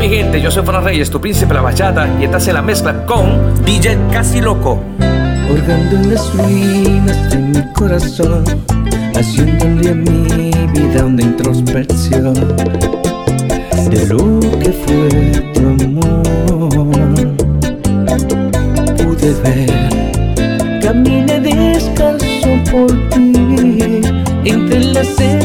mi gente? Yo soy Fran Reyes, tu príncipe la bachata y esta se la mezcla con DJ Casi Loco. Orgando en las ruinas de mi corazón, haciéndole a mi vida una introspección de lo que fue tu amor. Pude ver, caminé descalzo por ti entre las sedes.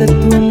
that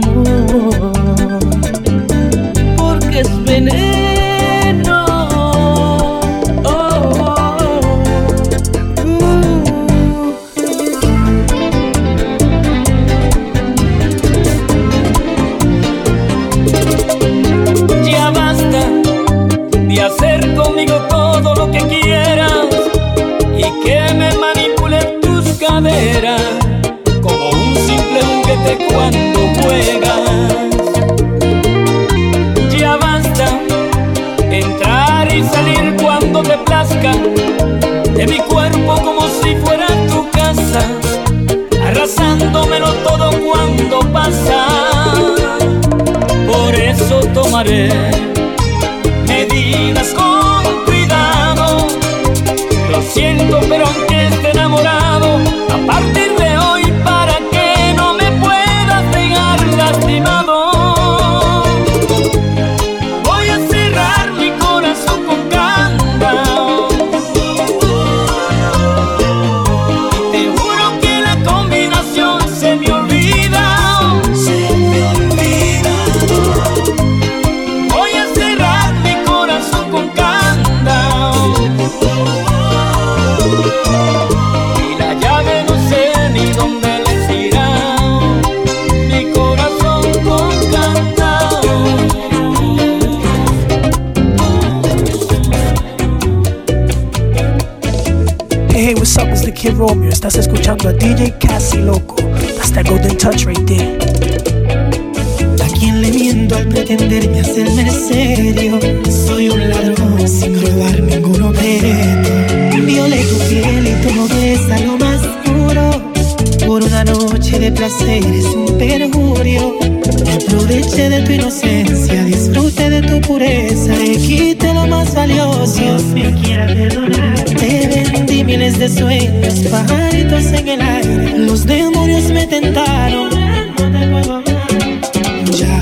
medidas con cuidado. Lo siento, pero Estás escuchando a DJ Casi Loco. Hasta Golden Touch right there. ¿A quién le miento al pretenderme hacerme serio? Soy un ladrón sin robar ningún objeto. Violé tu piel y tu nobleza lo más puro. Por una noche de placer es un perjurio. Aproveché de tu inocencia, disfrute de tu pureza y quité lo más valioso. Dios me quiera perdonarte miles de sueños, pajaritos en el aire. Los demonios me tentaron. Ya,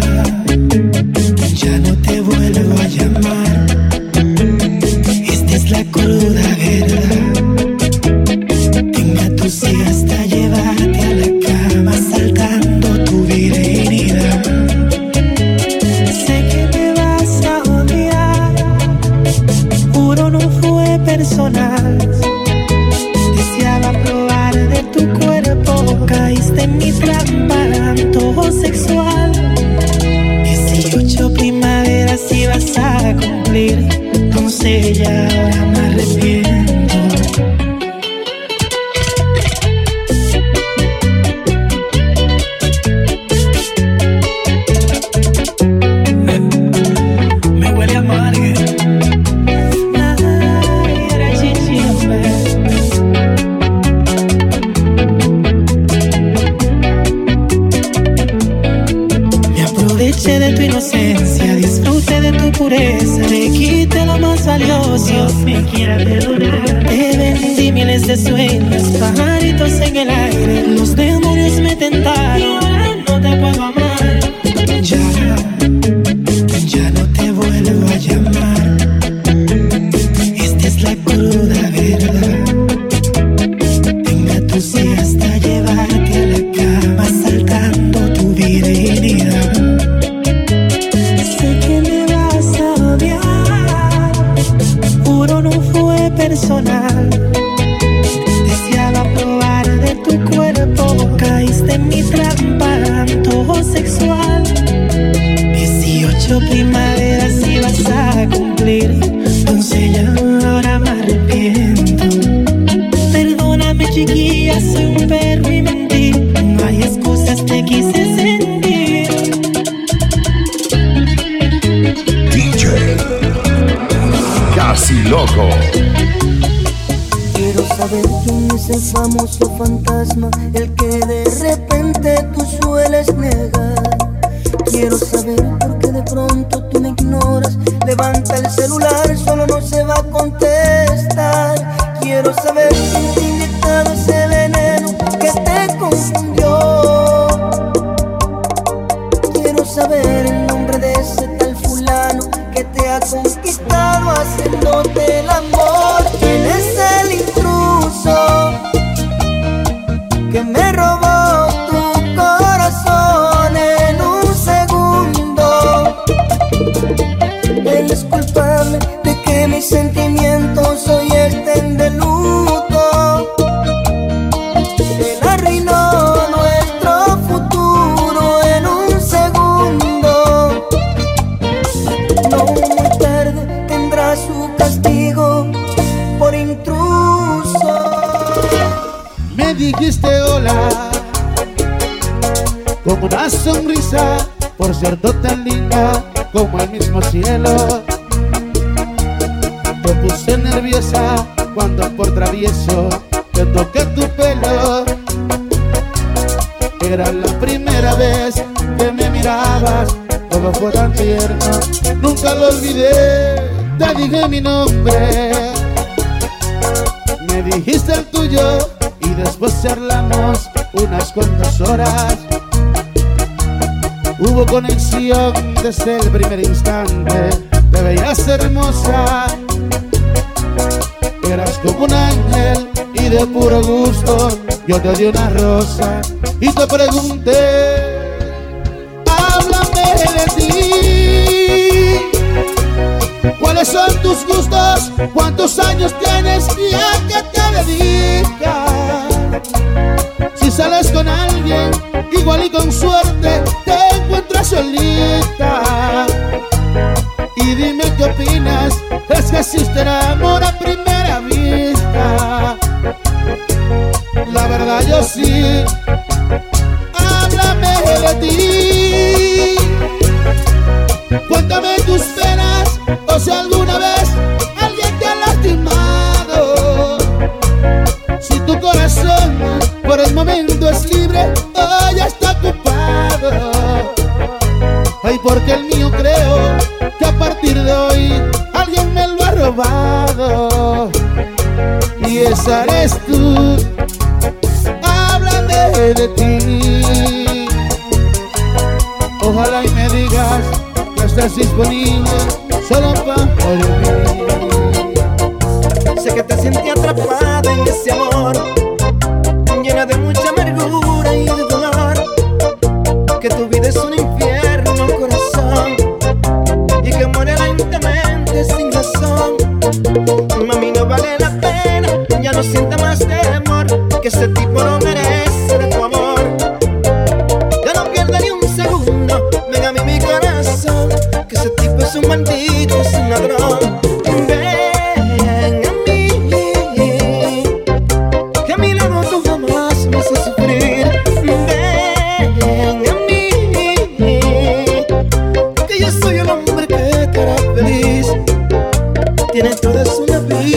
ya no te vuelvo a llamar. Esta es la cruda doncella, ahora me arrepiento. Me, huele a amarga. Ay, era chichimbe. Me aproveché de tu inocencia, disfruté de tu pureza, te quité valioso. Dios me quiera perdonar. Te vendí miles de sueños, pajaritos en el aire. Los demonios me tentaron. No te puedo amar. personal. Deseaba probar de tu cuerpo, caíste en mi trampa, antojo sexual. 18 primaveras ibas a cumplir, entonces ya ahora me arrepiento. Perdóname, chiquilla, soy un perro y mentí. No hay excusas, te quise sentir. DJ Casi loco saber quién es el famoso fantasma, el que de repente tú sueles negar. Quiero saber por qué de pronto tú me ignoras. Levanta el celular, solo no se va a contestar. Quiero saber quién te inyectado es el veneno que te confundió. Quiero saber el nombre de ese tal fulano que te ha conquistado haciéndote la lo olvidé, te dije mi nombre. Me dijiste el tuyo y después charlamos unas cuantas horas. Hubo conexión desde el primer instante, te veías hermosa. Eras como un ángel y de puro gusto yo te di una rosa y te pregunté, háblame de ti. ¿Cuáles son tus gustos? ¿Cuántos años tienes y a qué te dedicas? Si sales con alguien, igual y con suerte te encuentras solita. Y dime qué opinas, es que existe el amor a primera vista. La verdad yo sí esa eres tú. Háblame de ti. Ojalá y me digas que estás disponible solo para mí. Sé que te sentí atrapada en ese amor, llena de mucha amargura y de dolor. Que tu vida es un infierno, corazón, y que muere lentamente sin razón no sienta más temor, que ese tipo no merece de tu amor. Ya no pierda ni un segundo, ven a mí mi corazón, que ese tipo es un maldito, es un ladrón. Ven a mí, que a mi lado tú jamás me haces sufrir. Ven a mí, que yo soy el hombre que te hará feliz. Tienes toda una vida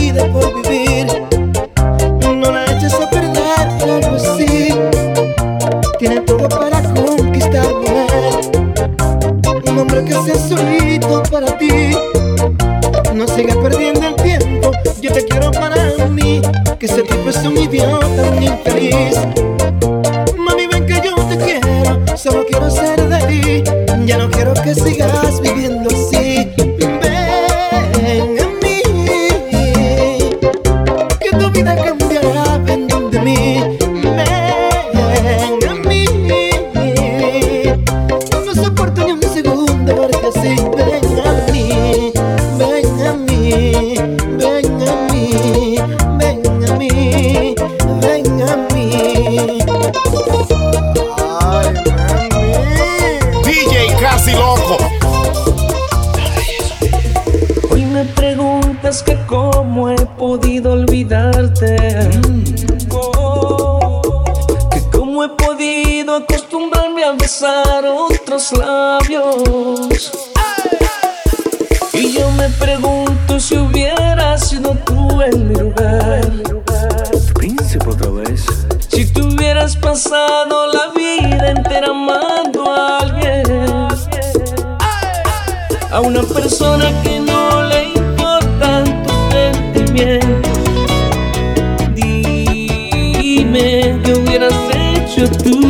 labios. Y yo me pregunto si hubiera sido tú en mi lugar. Príncipe otra vez. Si tú hubieras pasado la vida entera amando a alguien a una persona que no le importan tus sentimientos. Dime qué hubieras hecho. Tú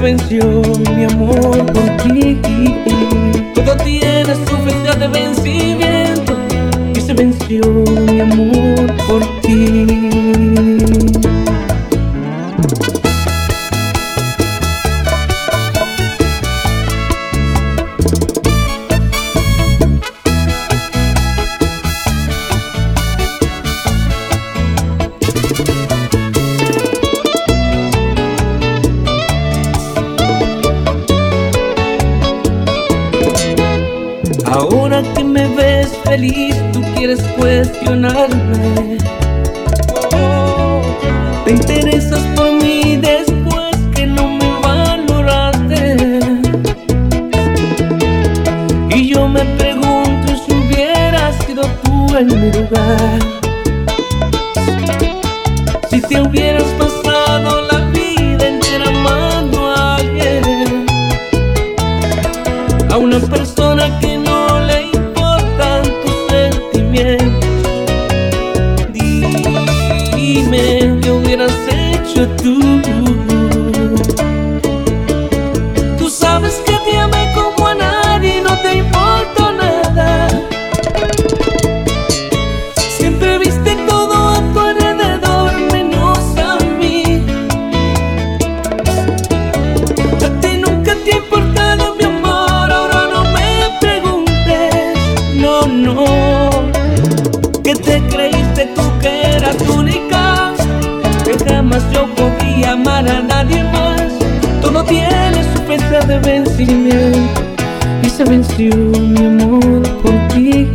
venció mi amor por ti, todo tiene su fecha de vencimiento te interesas por mí después que no me valoraste. Y yo me pregunto si hubieras sido tú en mi lugar. Que te creíste tú que eras única, que jamás yo podía amar a nadie más, todo tiene su fecha de vencimiento y se venció mi amor por ti,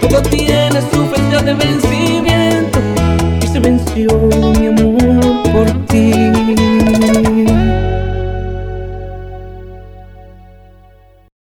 todo tiene su fecha de vencimiento y se venció